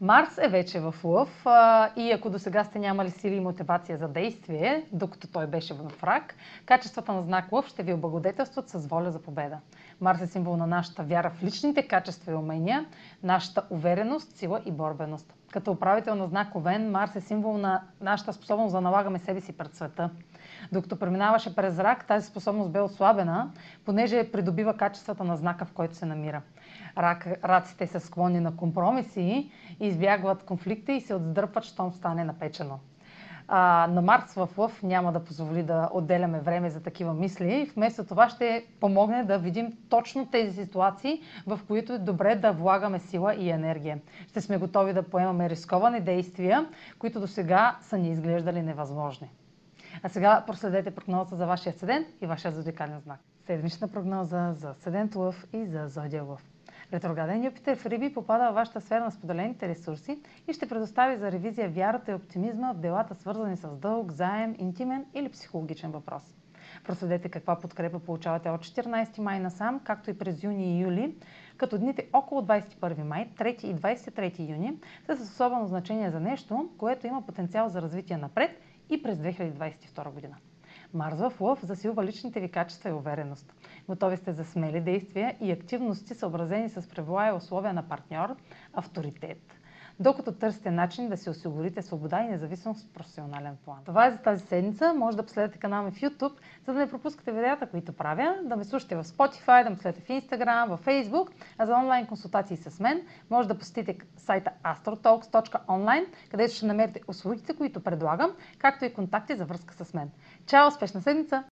Марс е вече в Лъв а, и ако до сега сте нямали сили и мотивация за действие, докато той беше в рак, качествата на знак Лъв ще ви облагодетелстват с воля за победа. Марс е символ на нашата вяра в личните качества и умения, нашата увереност, сила и борбеност. Като управител на знак Овен, Марс е символ на нашата способност да налагаме себе си пред света. Докато преминаваше през рак, тази способност бе ослабена, понеже придобива качествата на знака, в който се намира. Рак, раците са склонни на компромиси, избягват конфликта и се отдръпват, щом стане напечено. А, на Марс в Лъв няма да позволи да отделяме време за такива мисли. Вместо това ще помогне да видим точно тези ситуации, в които е добре да влагаме сила и енергия. Ще сме готови да поемаме рисковани действия, които до сега са ни изглеждали невъзможни. А сега проследете прогнозата за вашия седент и вашия зодиакален знак. Седмична прогноза за седент Лъв и за зодия Лъв. Ретрограден Юпитер в Риби попада във вашата сфера на споделените ресурси и ще предостави за ревизия вярата и оптимизма в делата свързани с дълг, заем, интимен или психологичен въпрос. Проследете каква подкрепа получавате от 14 май насам, както и през юни и юли, като дните около 21 май, 3 и 23 юни са с особено значение за нещо, което има потенциал за развитие напред и през 2022 година. Марс в Лъв засилва личните ви качества и увереност. Готови сте за смели действия и активности, съобразени с правила и условия на партньор, авторитет, докато търсите начин да си осигурите свобода и независимост в професионален план. Това е за тази седмица. Може да последвате канала ми в YouTube, за да не пропускате видеята, които правя, да ме слушате в Spotify, да ме следите в Instagram, в Facebook, а за онлайн консултации с мен може да посетите сайта astrotalks.online, където ще намерите услугите, които предлагам, както и контакти за връзка с мен. Чао! Успешна седмица!